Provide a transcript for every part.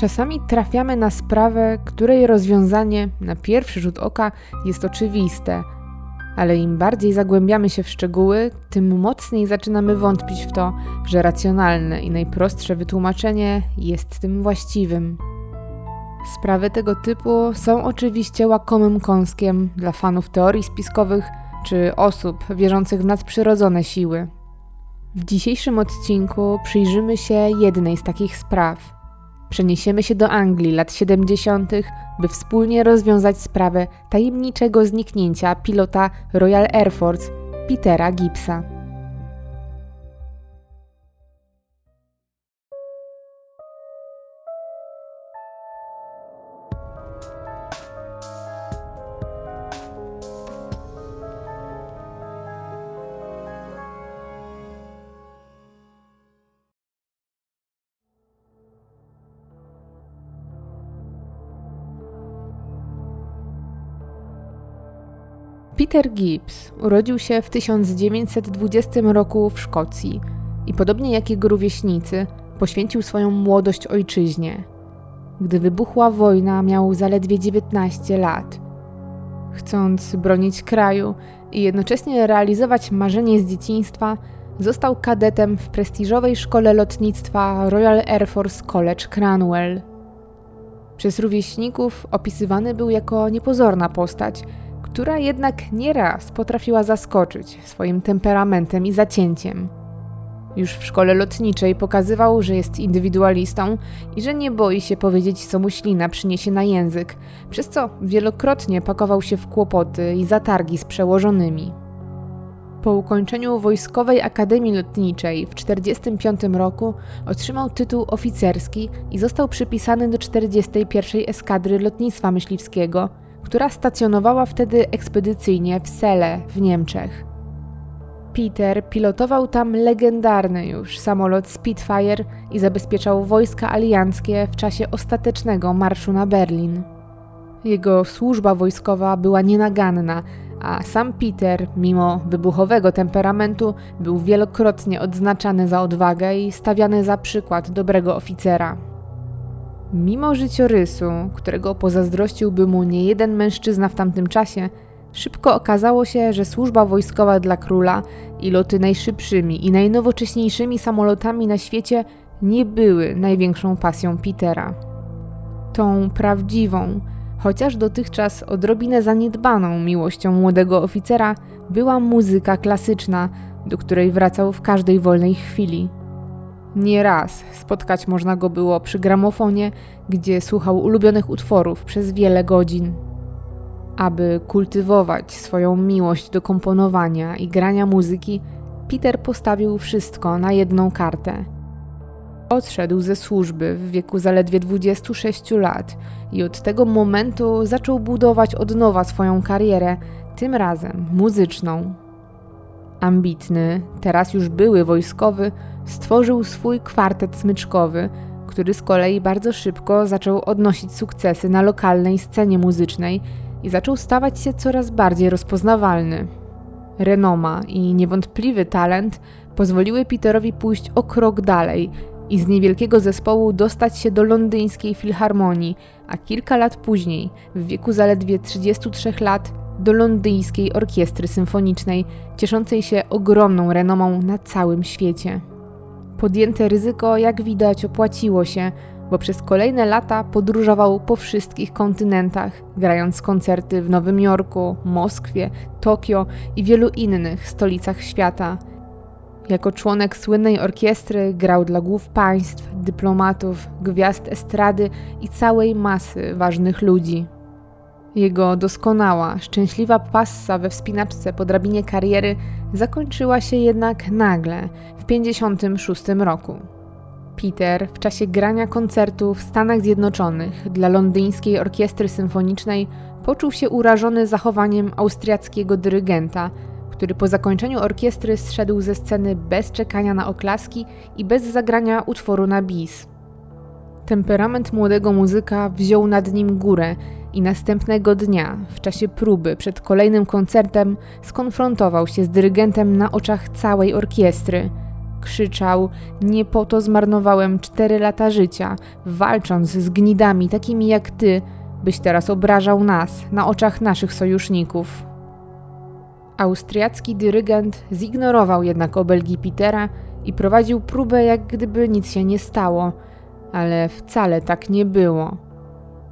Czasami trafiamy na sprawę, której rozwiązanie na pierwszy rzut oka jest oczywiste, ale im bardziej zagłębiamy się w szczegóły, tym mocniej zaczynamy wątpić w to, że racjonalne i najprostsze wytłumaczenie jest tym właściwym. Sprawy tego typu są oczywiście łakomym kąskiem dla fanów teorii spiskowych czy osób wierzących w nadprzyrodzone siły. W dzisiejszym odcinku przyjrzymy się jednej z takich spraw. Przeniesiemy się do Anglii lat 70., by wspólnie rozwiązać sprawę tajemniczego zniknięcia pilota Royal Air Force Petera Gibbsa. Peter Gibbs urodził się w 1920 roku w Szkocji i podobnie jak jego rówieśnicy, poświęcił swoją młodość ojczyźnie. Gdy wybuchła wojna, miał zaledwie 19 lat. Chcąc bronić kraju i jednocześnie realizować marzenie z dzieciństwa, został kadetem w prestiżowej szkole lotnictwa Royal Air Force College Cranwell. Przez rówieśników opisywany był jako niepozorna postać – która jednak nieraz potrafiła zaskoczyć swoim temperamentem i zacięciem. Już w szkole lotniczej pokazywał, że jest indywidualistą i że nie boi się powiedzieć, co mu ślina przyniesie na język, przez co wielokrotnie pakował się w kłopoty i zatargi z przełożonymi. Po ukończeniu Wojskowej Akademii Lotniczej w 1945 roku otrzymał tytuł oficerski i został przypisany do 41. Eskadry Lotnictwa Myśliwskiego – która stacjonowała wtedy ekspedycyjnie w Sele w Niemczech. Peter pilotował tam legendarny już samolot Spitfire i zabezpieczał wojska alianckie w czasie ostatecznego marszu na Berlin. Jego służba wojskowa była nienaganna, a sam Peter, mimo wybuchowego temperamentu, był wielokrotnie odznaczany za odwagę i stawiany za przykład dobrego oficera. Mimo życiorysu, którego pozazdrościłby mu niejeden mężczyzna w tamtym czasie, szybko okazało się, że służba wojskowa dla króla i loty najszybszymi i najnowocześniejszymi samolotami na świecie nie były największą pasją Petera. Tą prawdziwą, chociaż dotychczas odrobinę zaniedbaną miłością młodego oficera była muzyka klasyczna, do której wracał w każdej wolnej chwili. Nieraz spotkać można go było przy gramofonie, gdzie słuchał ulubionych utworów przez wiele godzin. Aby kultywować swoją miłość do komponowania i grania muzyki, Peter postawił wszystko na jedną kartę. Odszedł ze służby w wieku zaledwie 26 lat i od tego momentu zaczął budować od nowa swoją karierę, tym razem muzyczną. Ambitny, teraz już były wojskowy, stworzył swój kwartet smyczkowy, który z kolei bardzo szybko zaczął odnosić sukcesy na lokalnej scenie muzycznej i zaczął stawać się coraz bardziej rozpoznawalny. Renoma i niewątpliwy talent pozwoliły Peterowi pójść o krok dalej i z niewielkiego zespołu dostać się do londyńskiej filharmonii, a kilka lat później, w wieku zaledwie 33 lat, do londyńskiej orkiestry symfonicznej, cieszącej się ogromną renomą na całym świecie. Podjęte ryzyko, jak widać, opłaciło się, bo przez kolejne lata podróżował po wszystkich kontynentach, grając koncerty w Nowym Jorku, Moskwie, Tokio i wielu innych stolicach świata. Jako członek słynnej orkiestry grał dla głów państw, dyplomatów, gwiazd estrady i całej masy ważnych ludzi. Jego doskonała, szczęśliwa passa we wspinaczce po drabinie kariery zakończyła się jednak nagle w 1956 roku. Peter w czasie grania koncertu w Stanach Zjednoczonych dla londyńskiej orkiestry symfonicznej poczuł się urażony zachowaniem austriackiego dyrygenta, który po zakończeniu orkiestry zszedł ze sceny bez czekania na oklaski i bez zagrania utworu na bis. Temperament młodego muzyka wziął nad nim górę i następnego dnia, w czasie próby przed kolejnym koncertem, skonfrontował się z dyrygentem na oczach całej orkiestry. Krzyczał: Nie po to zmarnowałem cztery lata życia, walcząc z gnidami takimi jak ty, byś teraz obrażał nas na oczach naszych sojuszników. Austriacki dyrygent zignorował jednak obelgi Petera i prowadził próbę, jak gdyby nic się nie stało, ale wcale tak nie było.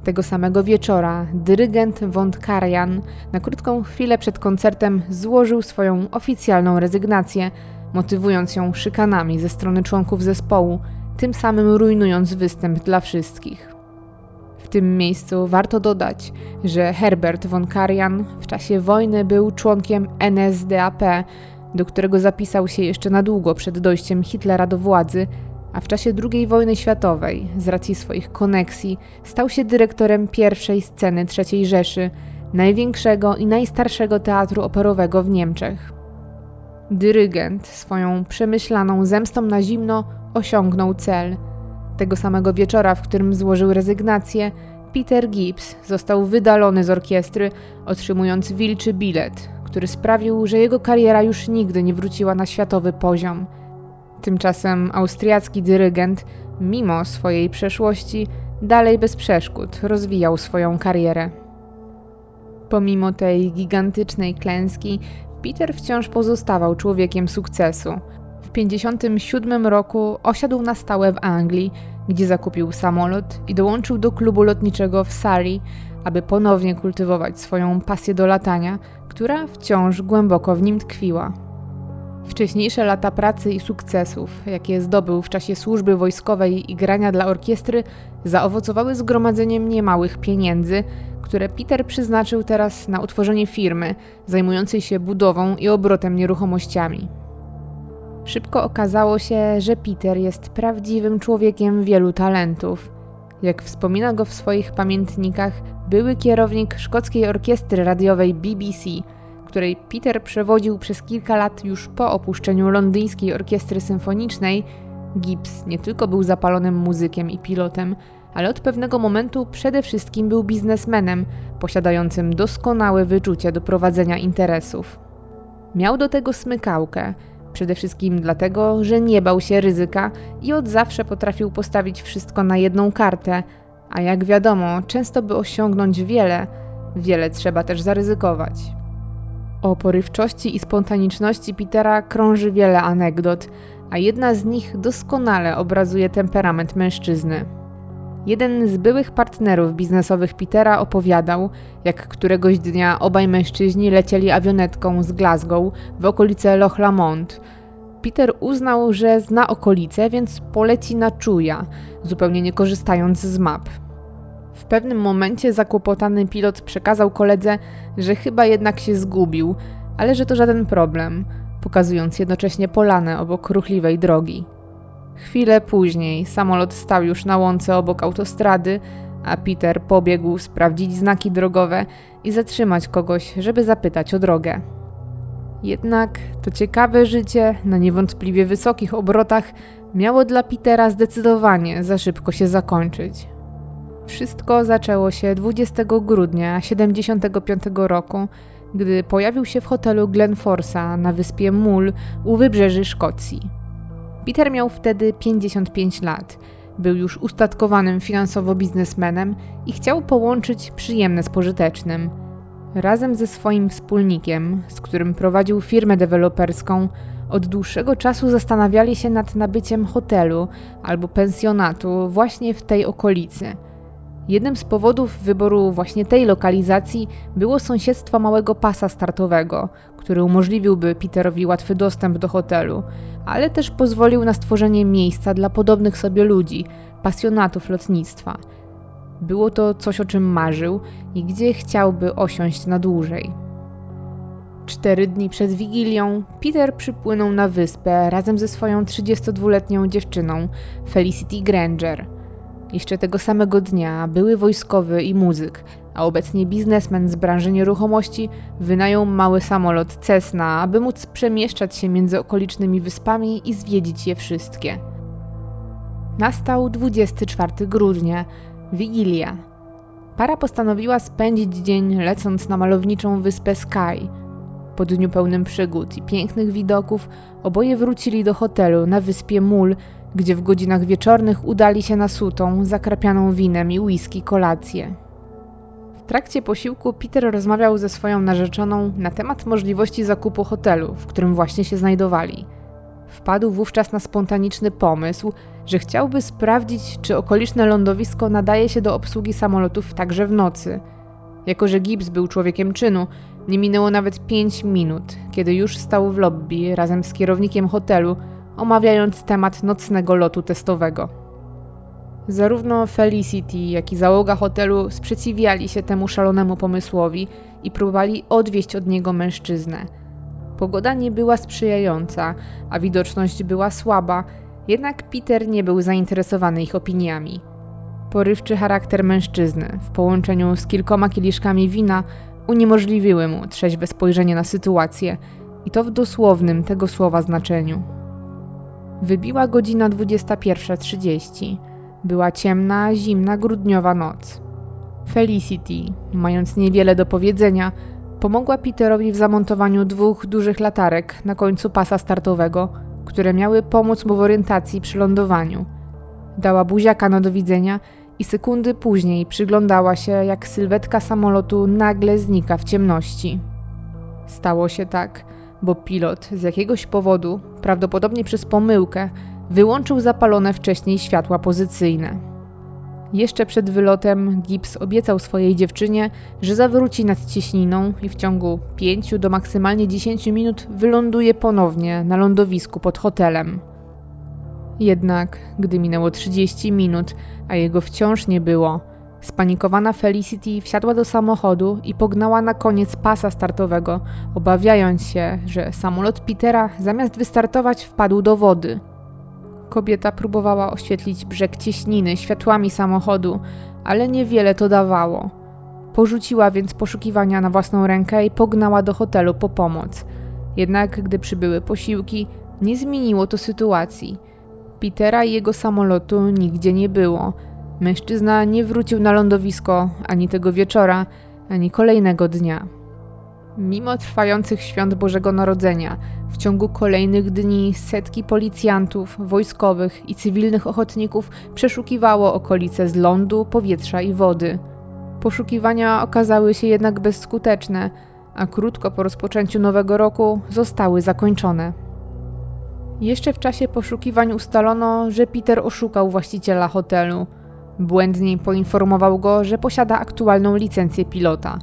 Tego samego wieczora dyrygent von Karajan na krótką chwilę przed koncertem złożył swoją oficjalną rezygnację, motywując ją szykanami ze strony członków zespołu, tym samym rujnując występ dla wszystkich. W tym miejscu warto dodać, że Herbert von Karajan w czasie wojny był członkiem NSDAP, do którego zapisał się jeszcze na długo przed dojściem Hitlera do władzy a w czasie II wojny światowej, z racji swoich koneksji, stał się dyrektorem pierwszej sceny III Rzeszy, największego i najstarszego teatru operowego w Niemczech. Dyrygent swoją przemyślaną zemstą na zimno osiągnął cel. Tego samego wieczora, w którym złożył rezygnację, Peter Gibbs został wydalony z orkiestry, otrzymując wilczy bilet, który sprawił, że jego kariera już nigdy nie wróciła na światowy poziom – Tymczasem austriacki dyrygent, mimo swojej przeszłości, dalej bez przeszkód rozwijał swoją karierę. Pomimo tej gigantycznej klęski, Peter wciąż pozostawał człowiekiem sukcesu. W 1957 roku osiadł na stałe w Anglii, gdzie zakupił samolot i dołączył do klubu lotniczego w Surrey, aby ponownie kultywować swoją pasję do latania, która wciąż głęboko w nim tkwiła. Wcześniejsze lata pracy i sukcesów, jakie zdobył w czasie służby wojskowej i grania dla orkiestry, zaowocowały zgromadzeniem niemałych pieniędzy, które Peter przeznaczył teraz na utworzenie firmy zajmującej się budową i obrotem nieruchomościami. Szybko okazało się, że Peter jest prawdziwym człowiekiem wielu talentów. Jak wspomina go w swoich pamiętnikach były kierownik szkockiej orkiestry radiowej BBC – której Peter przewodził przez kilka lat już po opuszczeniu londyńskiej orkiestry symfonicznej, Gibbs nie tylko był zapalonym muzykiem i pilotem, ale od pewnego momentu przede wszystkim był biznesmenem, posiadającym doskonałe wyczucie do prowadzenia interesów. Miał do tego smykałkę, przede wszystkim dlatego, że nie bał się ryzyka i od zawsze potrafił postawić wszystko na jedną kartę, a jak wiadomo, często by osiągnąć wiele, wiele trzeba też zaryzykować. O porywczości i spontaniczności Petera krąży wiele anegdot, a jedna z nich doskonale obrazuje temperament mężczyzny. Jeden z byłych partnerów biznesowych Petera opowiadał, jak któregoś dnia obaj mężczyźni lecieli awionetką z Glasgow w okolice Loch Lomond. Peter uznał, że zna okolice, więc poleci na czuja, zupełnie nie korzystając z map. W pewnym momencie zakłopotany pilot przekazał koledze, że chyba jednak się zgubił, ale że to żaden problem, pokazując jednocześnie polanę obok ruchliwej drogi. Chwilę później samolot stał już na łące obok autostrady, a Peter pobiegł sprawdzić znaki drogowe i zatrzymać kogoś, żeby zapytać o drogę. Jednak to ciekawe życie na niewątpliwie wysokich obrotach miało dla Petera zdecydowanie za szybko się zakończyć. Wszystko zaczęło się 20 grudnia 75 roku, gdy pojawił się w hotelu Glenforsa na wyspie Mull u wybrzeży Szkocji. Peter miał wtedy 55 lat. Był już ustatkowanym finansowo biznesmenem i chciał połączyć przyjemne z pożytecznym. Razem ze swoim wspólnikiem, z którym prowadził firmę deweloperską, od dłuższego czasu zastanawiali się nad nabyciem hotelu albo pensjonatu właśnie w tej okolicy – Jednym z powodów wyboru właśnie tej lokalizacji było sąsiedztwo małego pasa startowego, który umożliwiłby Peterowi łatwy dostęp do hotelu, ale też pozwolił na stworzenie miejsca dla podobnych sobie ludzi, pasjonatów lotnictwa. Było to coś, o czym marzył i gdzie chciałby osiąść na dłużej. Cztery dni przed Wigilią Peter przypłynął na wyspę razem ze swoją 32-letnią dziewczyną, Felicity Granger – jeszcze tego samego dnia były wojskowy i muzyk, a obecnie biznesmen z branży nieruchomości wynajął mały samolot Cessna, aby móc przemieszczać się między okolicznymi wyspami i zwiedzić je wszystkie. Nastał 24 grudnia, Wigilia. Para postanowiła spędzić dzień lecąc na malowniczą wyspę Sky. Po dniu pełnym przygód i pięknych widoków, oboje wrócili do hotelu na wyspie Mul, gdzie w godzinach wieczornych udali się na sutą, zakrapianą winem i whisky kolację. W trakcie posiłku Peter rozmawiał ze swoją narzeczoną na temat możliwości zakupu hotelu, w którym właśnie się znajdowali. Wpadł wówczas na spontaniczny pomysł, że chciałby sprawdzić, czy okoliczne lądowisko nadaje się do obsługi samolotów także w nocy. Jako, że Gibbs był człowiekiem czynu, nie minęło nawet 5 minut, kiedy już stał w lobby razem z kierownikiem hotelu, omawiając temat nocnego lotu testowego. Zarówno Felicity, jak i załoga hotelu sprzeciwiali się temu szalonemu pomysłowi i próbowali odwieść od niego mężczyznę. Pogoda nie była sprzyjająca, a widoczność była słaba, jednak Peter nie był zainteresowany ich opiniami. Porywczy charakter mężczyzny w połączeniu z kilkoma kieliszkami wina uniemożliwiły mu trzeźwe spojrzenie na sytuację i to w dosłownym tego słowa znaczeniu. Wybiła godzina 21.30. Była ciemna, zimna, grudniowa noc. Felicity, mając niewiele do powiedzenia, pomogła Peterowi w zamontowaniu dwóch dużych latarek na końcu pasa startowego, które miały pomóc mu w orientacji przy lądowaniu. Dała buziaka na do widzenia i sekundy później przyglądała się, jak sylwetka samolotu nagle znika w ciemności. Stało się tak, bo pilot z jakiegoś powodu, prawdopodobnie przez pomyłkę, wyłączył zapalone wcześniej światła pozycyjne. Jeszcze przed wylotem Gibbs obiecał swojej dziewczynie, że zawróci nad cieśniną i w ciągu 5 do maksymalnie 10 minut wyląduje ponownie na lądowisku pod hotelem. Jednak, gdy minęło 30 minut, a jego wciąż nie było, spanikowana Felicity wsiadła do samochodu i pognała na koniec pasa startowego, obawiając się, że samolot Petera zamiast wystartować wpadł do wody. Kobieta próbowała oświetlić brzeg cieśniny światłami samochodu, ale niewiele to dawało. Porzuciła więc poszukiwania na własną rękę i pognała do hotelu po pomoc. Jednak gdy przybyły posiłki, nie zmieniło to sytuacji – Petera i jego samolotu nigdzie nie było. Mężczyzna nie wrócił na lądowisko ani tego wieczora, ani kolejnego dnia. Mimo trwających świąt Bożego Narodzenia, w ciągu kolejnych dni setki policjantów, wojskowych i cywilnych ochotników przeszukiwało okolice z lądu, powietrza i wody. Poszukiwania okazały się jednak bezskuteczne, a krótko po rozpoczęciu nowego roku zostały zakończone. Jeszcze w czasie poszukiwań ustalono, że Peter oszukał właściciela hotelu. Błędnie poinformował go, że posiada aktualną licencję pilota.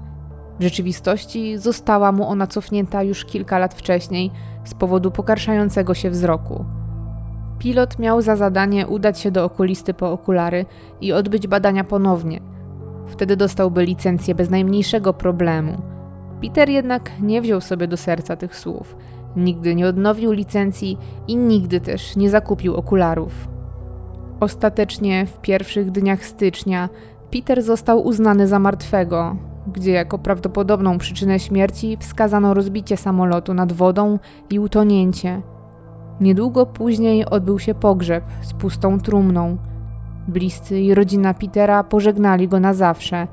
W rzeczywistości została mu ona cofnięta już kilka lat wcześniej z powodu pogarszającego się wzroku. Pilot miał za zadanie udać się do okulisty po okulary i odbyć badania ponownie. Wtedy dostałby licencję bez najmniejszego problemu. Peter jednak nie wziął sobie do serca tych słów Nigdy nie odnowił licencji i nigdy też nie zakupił okularów. Ostatecznie w pierwszych dniach stycznia Peter został uznany za martwego, gdzie jako prawdopodobną przyczynę śmierci wskazano rozbicie samolotu nad wodą i utonięcie. Niedługo później odbył się pogrzeb z pustą trumną. Bliscy i rodzina Petera pożegnali go na zawsze.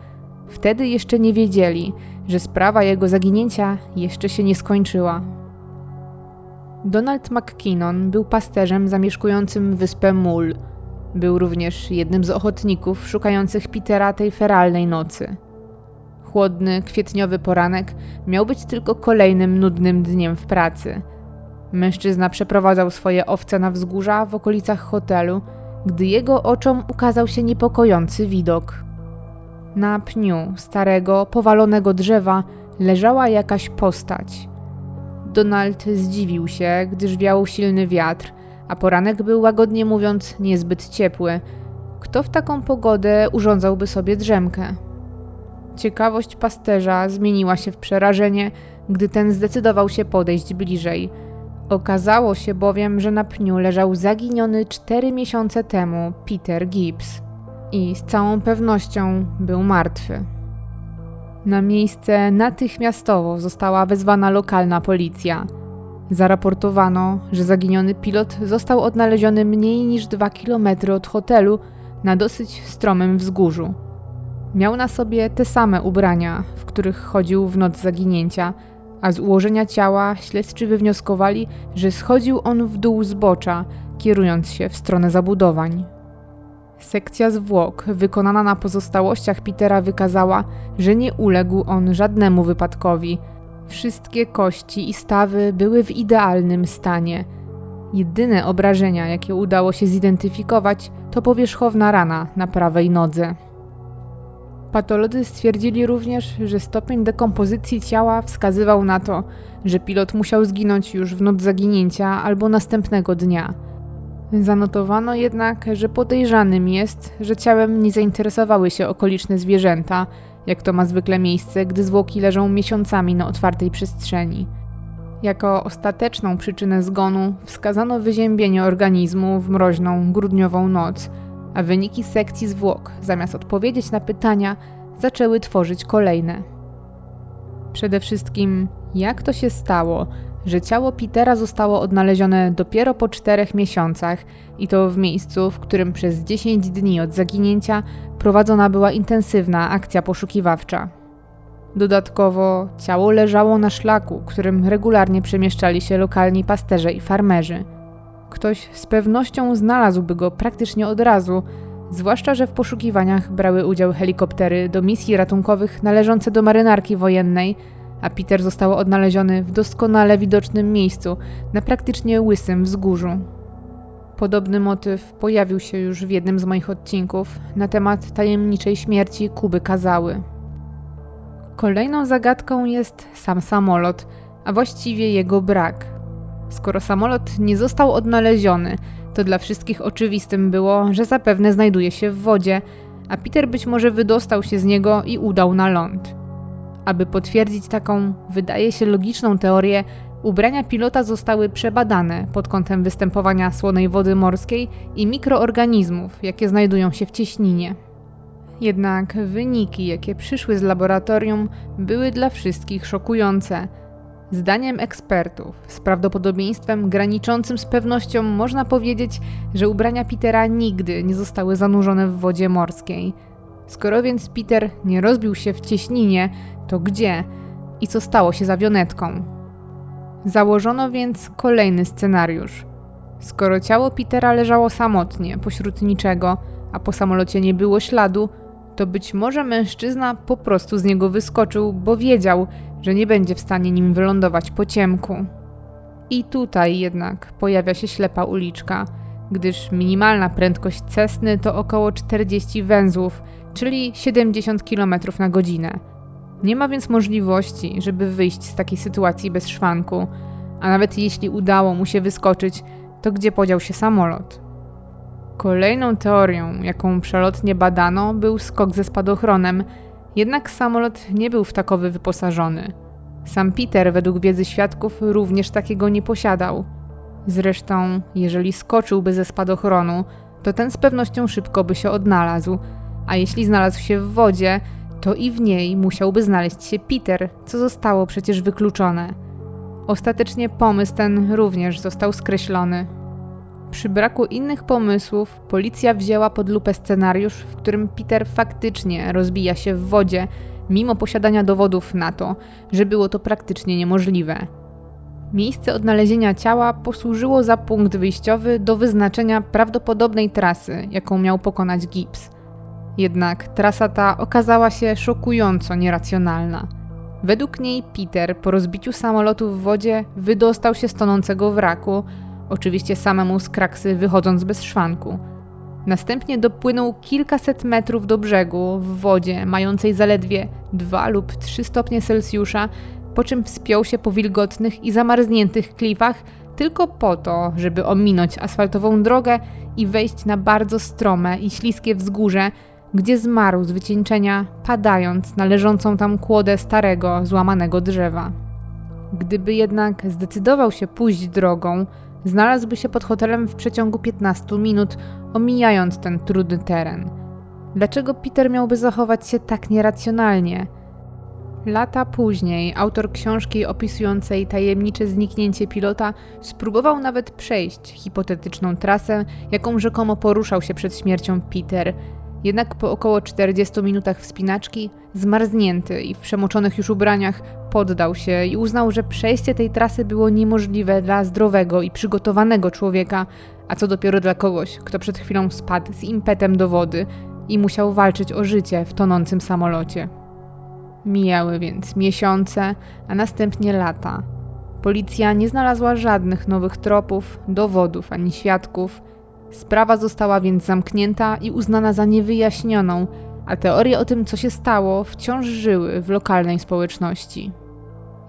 Wtedy jeszcze nie wiedzieli, że sprawa jego zaginięcia jeszcze się nie skończyła. Donald McKinnon był pasterzem zamieszkującym wyspę Mul. Był również jednym z ochotników szukających Petera tej feralnej nocy. Chłodny, kwietniowy poranek miał być tylko kolejnym nudnym dniem w pracy. Mężczyzna przeprowadzał swoje owce na wzgórza w okolicach hotelu, gdy jego oczom ukazał się niepokojący widok. Na pniu starego, powalonego drzewa leżała jakaś postać – Donald zdziwił się, gdyż wiał silny wiatr, a poranek był łagodnie mówiąc niezbyt ciepły. Kto w taką pogodę urządzałby sobie drzemkę? Ciekawość pasterza zmieniła się w przerażenie, gdy ten zdecydował się podejść bliżej. Okazało się bowiem, że na pniu leżał zaginiony cztery miesiące temu Peter Gibbs i z całą pewnością był martwy. Na miejsce natychmiastowo została wezwana lokalna policja. Zaraportowano, że zaginiony pilot został odnaleziony mniej niż 2 km od hotelu na dosyć stromym wzgórzu. Miał na sobie te same ubrania, w których chodził w noc zaginięcia, a z ułożenia ciała śledczy wywnioskowali, że schodził on w dół zbocza, kierując się w stronę zabudowań. Sekcja zwłok wykonana na pozostałościach Petera wykazała, że nie uległ on żadnemu wypadkowi. Wszystkie kości i stawy były w idealnym stanie. Jedyne obrażenia, jakie udało się zidentyfikować, to powierzchowna rana na prawej nodze. Patolodzy stwierdzili również, że stopień dekompozycji ciała wskazywał na to, że pilot musiał zginąć już w noc zaginięcia albo następnego dnia. Zanotowano jednak, że podejrzanym jest, że ciałem nie zainteresowały się okoliczne zwierzęta, jak to ma zwykle miejsce, gdy zwłoki leżą miesiącami na otwartej przestrzeni. Jako ostateczną przyczynę zgonu wskazano wyziębienie organizmu w mroźną, grudniową noc, a wyniki sekcji zwłok, zamiast odpowiedzieć na pytania, zaczęły tworzyć kolejne. Przede wszystkim, jak to się stało, że ciało Petera zostało odnalezione dopiero po czterech miesiącach i to w miejscu, w którym przez 10 dni od zaginięcia prowadzona była intensywna akcja poszukiwawcza. Dodatkowo ciało leżało na szlaku, którym regularnie przemieszczali się lokalni pasterze i farmerzy. Ktoś z pewnością znalazłby go praktycznie od razu, zwłaszcza że w poszukiwaniach brały udział helikoptery do misji ratunkowych należące do marynarki wojennej, a Peter został odnaleziony w doskonale widocznym miejscu na praktycznie łysym wzgórzu. Podobny motyw pojawił się już w jednym z moich odcinków na temat tajemniczej śmierci Kuby Kazały. Kolejną zagadką jest sam samolot, a właściwie jego brak. Skoro samolot nie został odnaleziony, to dla wszystkich oczywistym było, że zapewne znajduje się w wodzie, a Peter być może wydostał się z niego i udał na ląd. Aby potwierdzić taką, wydaje się logiczną teorię, ubrania pilota zostały przebadane pod kątem występowania słonej wody morskiej i mikroorganizmów, jakie znajdują się w cieśninie. Jednak wyniki, jakie przyszły z laboratorium, były dla wszystkich szokujące. Zdaniem ekspertów, z prawdopodobieństwem graniczącym z pewnością można powiedzieć, że ubrania Petera nigdy nie zostały zanurzone w wodzie morskiej. Skoro więc Peter nie rozbił się w cieśninie, to gdzie i co stało się z awionetką? Założono więc kolejny scenariusz. Skoro ciało Petera leżało samotnie pośród niczego, a po samolocie nie było śladu, to być może mężczyzna po prostu z niego wyskoczył, bo wiedział, że nie będzie w stanie nim wylądować po ciemku. I tutaj jednak pojawia się ślepa uliczka, gdyż minimalna prędkość Cessny to około 40 węzłów, czyli 70 km na godzinę. Nie ma więc możliwości, żeby wyjść z takiej sytuacji bez szwanku, a nawet jeśli udało mu się wyskoczyć, to gdzie podział się samolot? Kolejną teorią, jaką przelotnie badano, był skok ze spadochronem, jednak samolot nie był w takowy wyposażony. Sam Peter, według wiedzy świadków, również takiego nie posiadał. Zresztą, jeżeli skoczyłby ze spadochronu, to ten z pewnością szybko by się odnalazł, a jeśli znalazł się w wodzie, to i w niej musiałby znaleźć się Peter, co zostało przecież wykluczone. Ostatecznie pomysł ten również został skreślony. Przy braku innych pomysłów, policja wzięła pod lupę scenariusz, w którym Peter faktycznie rozbija się w wodzie, mimo posiadania dowodów na to, że było to praktycznie niemożliwe. Miejsce odnalezienia ciała posłużyło za punkt wyjściowy do wyznaczenia prawdopodobnej trasy, jaką miał pokonać Gibbs. Jednak trasa ta okazała się szokująco nieracjonalna. Według niej Peter po rozbiciu samolotu w wodzie wydostał się z tonącego wraku, oczywiście samemu z kraksy wychodząc bez szwanku. Następnie dopłynął kilkaset metrów do brzegu w wodzie mającej zaledwie 2 lub 3 stopnie Celsjusza, po czym wspiął się po wilgotnych i zamarzniętych klifach tylko po to, żeby ominąć asfaltową drogę i wejść na bardzo strome i śliskie wzgórze, gdzie zmarł z wycieńczenia, padając na leżącą tam kłodę starego, złamanego drzewa. Gdyby jednak zdecydował się pójść drogą, znalazłby się pod hotelem w przeciągu 15 minut, omijając ten trudny teren. Dlaczego Peter miałby zachować się tak nieracjonalnie? Lata później autor książki opisującej tajemnicze zniknięcie pilota spróbował nawet przejść hipotetyczną trasę, jaką rzekomo poruszał się przed śmiercią Peter – Jednak po około 40 minutach wspinaczki, zmarznięty i w przemoczonych już ubraniach, poddał się i uznał, że przejście tej trasy było niemożliwe dla zdrowego i przygotowanego człowieka, a co dopiero dla kogoś, kto przed chwilą spadł z impetem do wody i musiał walczyć o życie w tonącym samolocie. Mijały więc miesiące, a następnie lata. Policja nie znalazła żadnych nowych tropów, dowodów ani świadków. Sprawa została więc zamknięta i uznana za niewyjaśnioną, a teorie o tym, co się stało, wciąż żyły w lokalnej społeczności.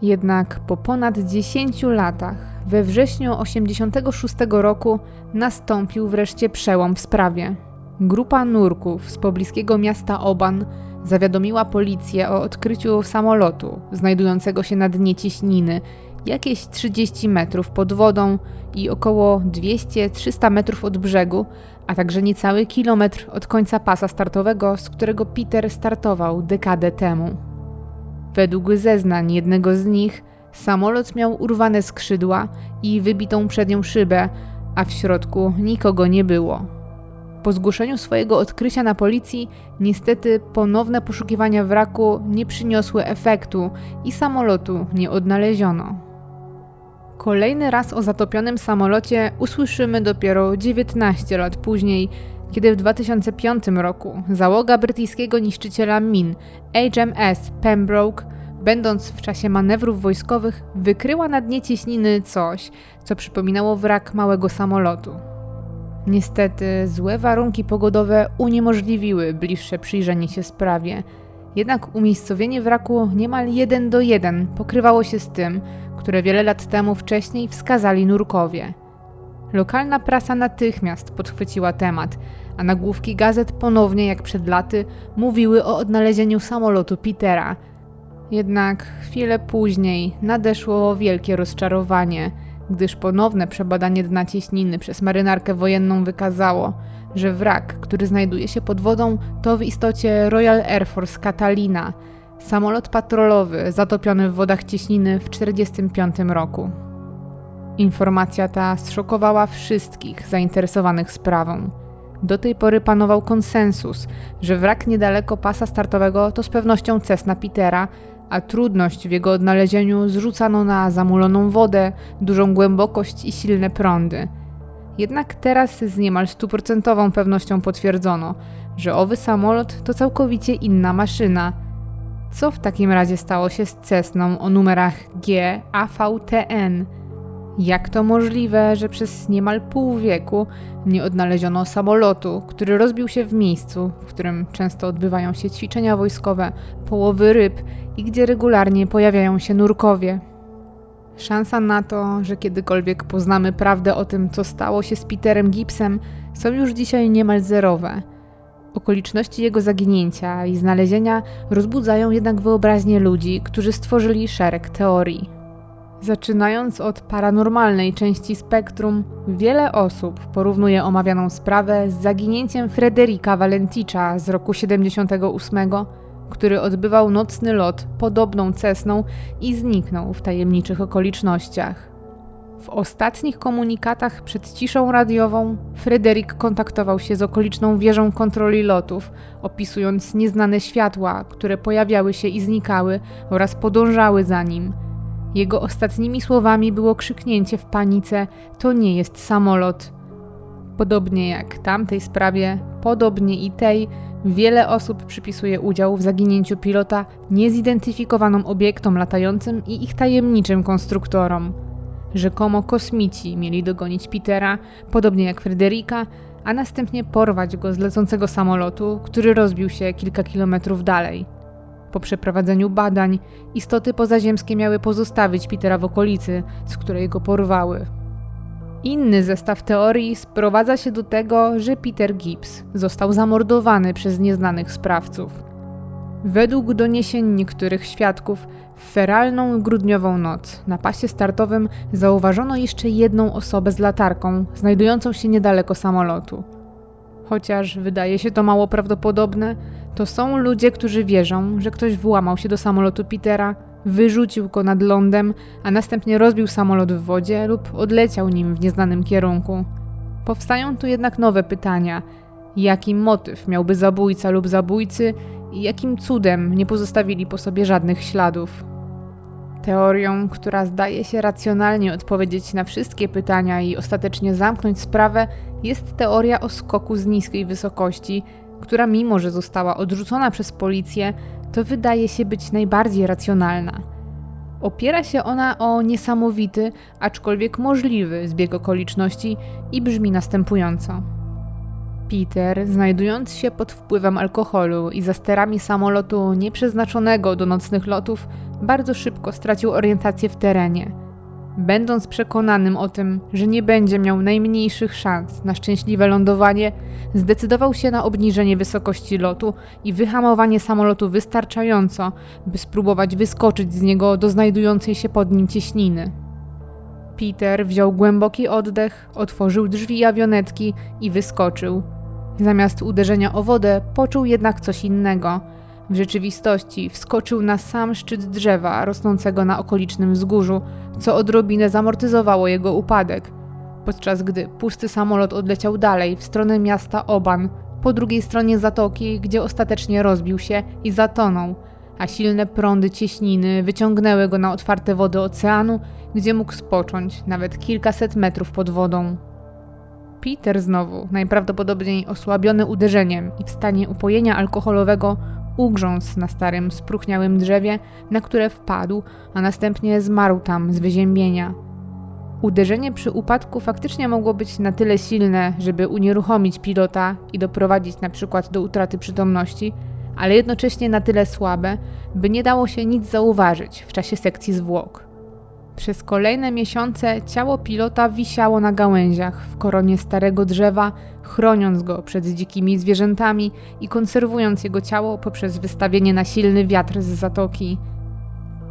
Jednak po ponad 10 latach, we wrześniu 86 roku, nastąpił wreszcie przełom w sprawie. Grupa nurków z pobliskiego miasta Oban zawiadomiła policję o odkryciu samolotu znajdującego się na dnie ciśniny, jakieś 30 metrów pod wodą i około 200-300 metrów od brzegu, a także niecały kilometr od końca pasa startowego, z którego Peter startował dekadę temu. Według zeznań jednego z nich, samolot miał urwane skrzydła i wybitą przednią szybę, a w środku nikogo nie było. Po zgłoszeniu swojego odkrycia na policji, niestety ponowne poszukiwania wraku nie przyniosły efektu i samolotu nie odnaleziono. Kolejny raz o zatopionym samolocie usłyszymy dopiero 19 lat później, kiedy w 2005 roku załoga brytyjskiego niszczyciela min HMS Pembroke, będąc w czasie manewrów wojskowych, wykryła na dnie cieśniny coś, co przypominało wrak małego samolotu. Niestety, złe warunki pogodowe uniemożliwiły bliższe przyjrzenie się sprawie. Jednak umiejscowienie wraku niemal jeden do jeden pokrywało się z tym, które wiele lat temu wcześniej wskazali nurkowie. Lokalna prasa natychmiast podchwyciła temat, a nagłówki gazet ponownie, jak przed laty, mówiły o odnalezieniu samolotu Petera. Jednak chwilę później nadeszło wielkie rozczarowanie – gdyż ponowne przebadanie dna cieśniny przez marynarkę wojenną wykazało, że wrak, który znajduje się pod wodą, to w istocie Royal Air Force Catalina, samolot patrolowy zatopiony w wodach cieśniny w 1945 roku. Informacja ta zszokowała wszystkich zainteresowanych sprawą. Do tej pory panował konsensus, że wrak niedaleko pasa startowego to z pewnością Cessna Petera, a trudność w jego odnalezieniu zrzucano na zamuloną wodę, dużą głębokość i silne prądy. Jednak teraz z niemal stuprocentową pewnością potwierdzono, że owy samolot to całkowicie inna maszyna. Co w takim razie stało się z Cessną o numerach G, AVTN? Jak to możliwe, że przez niemal pół wieku nie odnaleziono samolotu, który rozbił się w miejscu, w którym często odbywają się ćwiczenia wojskowe, połowy ryb i gdzie regularnie pojawiają się nurkowie? Szansa na to, że kiedykolwiek poznamy prawdę o tym, co stało się z Peterem Gibsem, są już dzisiaj niemal zerowe. Okoliczności jego zaginięcia i znalezienia rozbudzają jednak wyobraźnię ludzi, którzy stworzyli szereg teorii. Zaczynając od paranormalnej części spektrum, wiele osób porównuje omawianą sprawę z zaginięciem Frederika Valenticza z roku 78, który odbywał nocny lot podobną cesną i zniknął w tajemniczych okolicznościach. W ostatnich komunikatach przed ciszą radiową Fryderyk kontaktował się z okoliczną wieżą kontroli lotów, opisując nieznane światła, które pojawiały się i znikały oraz podążały za nim – jego ostatnimi słowami było krzyknięcie w panice: To nie jest samolot. Podobnie jak tamtej sprawie, podobnie i tej, wiele osób przypisuje udział w zaginięciu pilota niezidentyfikowanym obiektom latającym i ich tajemniczym konstruktorom. Rzekomo kosmici mieli dogonić Petera, podobnie jak Fryderyka, a następnie porwać go z lecącego samolotu, który rozbił się kilka kilometrów dalej. Po przeprowadzeniu badań, istoty pozaziemskie miały pozostawić Petera w okolicy, z której go porwały. Inny zestaw teorii sprowadza się do tego, że Peter Gibbs został zamordowany przez nieznanych sprawców. Według doniesień niektórych świadków, w feralną grudniową noc na pasie startowym zauważono jeszcze jedną osobę z latarką, znajdującą się niedaleko samolotu. Chociaż wydaje się to mało prawdopodobne, to są ludzie, którzy wierzą, że ktoś włamał się do samolotu Petera, wyrzucił go nad lądem, a następnie rozbił samolot w wodzie lub odleciał nim w nieznanym kierunku. Powstają tu jednak nowe pytania. Jaki motyw miałby zabójca lub zabójcy i jakim cudem nie pozostawili po sobie żadnych śladów? Teorią, która zdaje się racjonalnie odpowiedzieć na wszystkie pytania i ostatecznie zamknąć sprawę, jest teoria o skoku z niskiej wysokości, która mimo że została odrzucona przez policję, to wydaje się być najbardziej racjonalna. Opiera się ona o niesamowity, aczkolwiek możliwy zbieg okoliczności i brzmi następująco. Peter, znajdując się pod wpływem alkoholu i za sterami samolotu nieprzeznaczonego do nocnych lotów, bardzo szybko stracił orientację w terenie. Będąc przekonanym o tym, że nie będzie miał najmniejszych szans na szczęśliwe lądowanie, zdecydował się na obniżenie wysokości lotu i wyhamowanie samolotu wystarczająco, by spróbować wyskoczyć z niego do znajdującej się pod nim cieśniny. Peter wziął głęboki oddech, otworzył drzwi awionetki i wyskoczył. Zamiast uderzenia o wodę, poczuł jednak coś innego. W rzeczywistości wskoczył na sam szczyt drzewa rosnącego na okolicznym wzgórzu, co odrobinę zamortyzowało jego upadek. Podczas gdy pusty samolot odleciał dalej w stronę miasta Oban, po drugiej stronie zatoki, gdzie ostatecznie rozbił się i zatonął, a silne prądy cieśniny wyciągnęły go na otwarte wody oceanu, gdzie mógł spocząć nawet kilkaset metrów pod wodą. Peter znowu, najprawdopodobniej osłabiony uderzeniem i w stanie upojenia alkoholowego, ugrzązł na starym, spruchniałym drzewie, na które wpadł, a następnie zmarł tam z wyziębienia. Uderzenie przy upadku faktycznie mogło być na tyle silne, żeby unieruchomić pilota i doprowadzić na przykład do utraty przytomności, ale jednocześnie na tyle słabe, by nie dało się nic zauważyć w czasie sekcji zwłok. Przez kolejne miesiące ciało pilota wisiało na gałęziach w koronie starego drzewa, chroniąc go przed dzikimi zwierzętami i konserwując jego ciało poprzez wystawienie na silny wiatr z zatoki.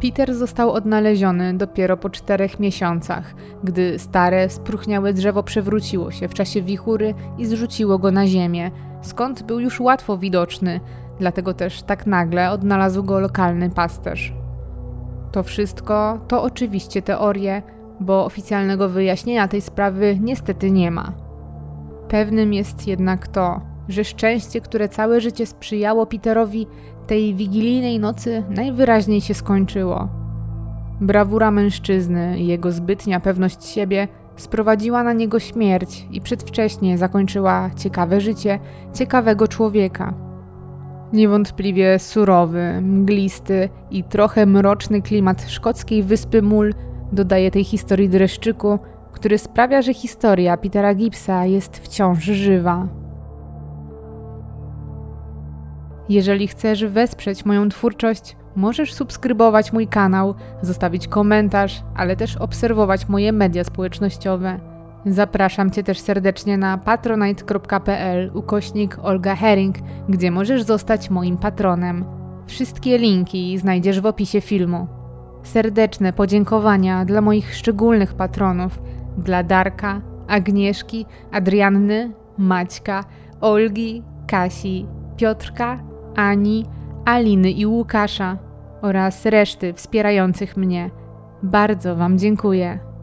Peter został odnaleziony dopiero po czterech miesiącach, gdy stare, spruchniałe drzewo przewróciło się w czasie wichury i zrzuciło go na ziemię, skąd był już łatwo widoczny, dlatego też tak nagle odnalazł go lokalny pasterz. To wszystko to oczywiście teorie, bo oficjalnego wyjaśnienia tej sprawy niestety nie ma. Pewnym jest jednak to, że szczęście, które całe życie sprzyjało Peterowi, tej wigilijnej nocy najwyraźniej się skończyło. Brawura mężczyzny i jego zbytnia pewność siebie sprowadziła na niego śmierć i przedwcześnie zakończyła ciekawe życie ciekawego człowieka. Niewątpliwie surowy, mglisty i trochę mroczny klimat szkockiej wyspy Mul dodaje tej historii dreszczyku, który sprawia, że historia Petera Gibbsa jest wciąż żywa. Jeżeli chcesz wesprzeć moją twórczość, możesz subskrybować mój kanał, zostawić komentarz, ale też obserwować moje media społecznościowe. Zapraszam Cię też serdecznie na patronite.pl ukośnik Olga Herring, gdzie możesz zostać moim patronem. Wszystkie linki znajdziesz w opisie filmu. Serdeczne podziękowania dla moich szczególnych patronów, dla Darka, Agnieszki, Adrianny, Maćka, Olgi, Kasi, Piotrka, Ani, Aliny i Łukasza oraz reszty wspierających mnie. Bardzo Wam dziękuję.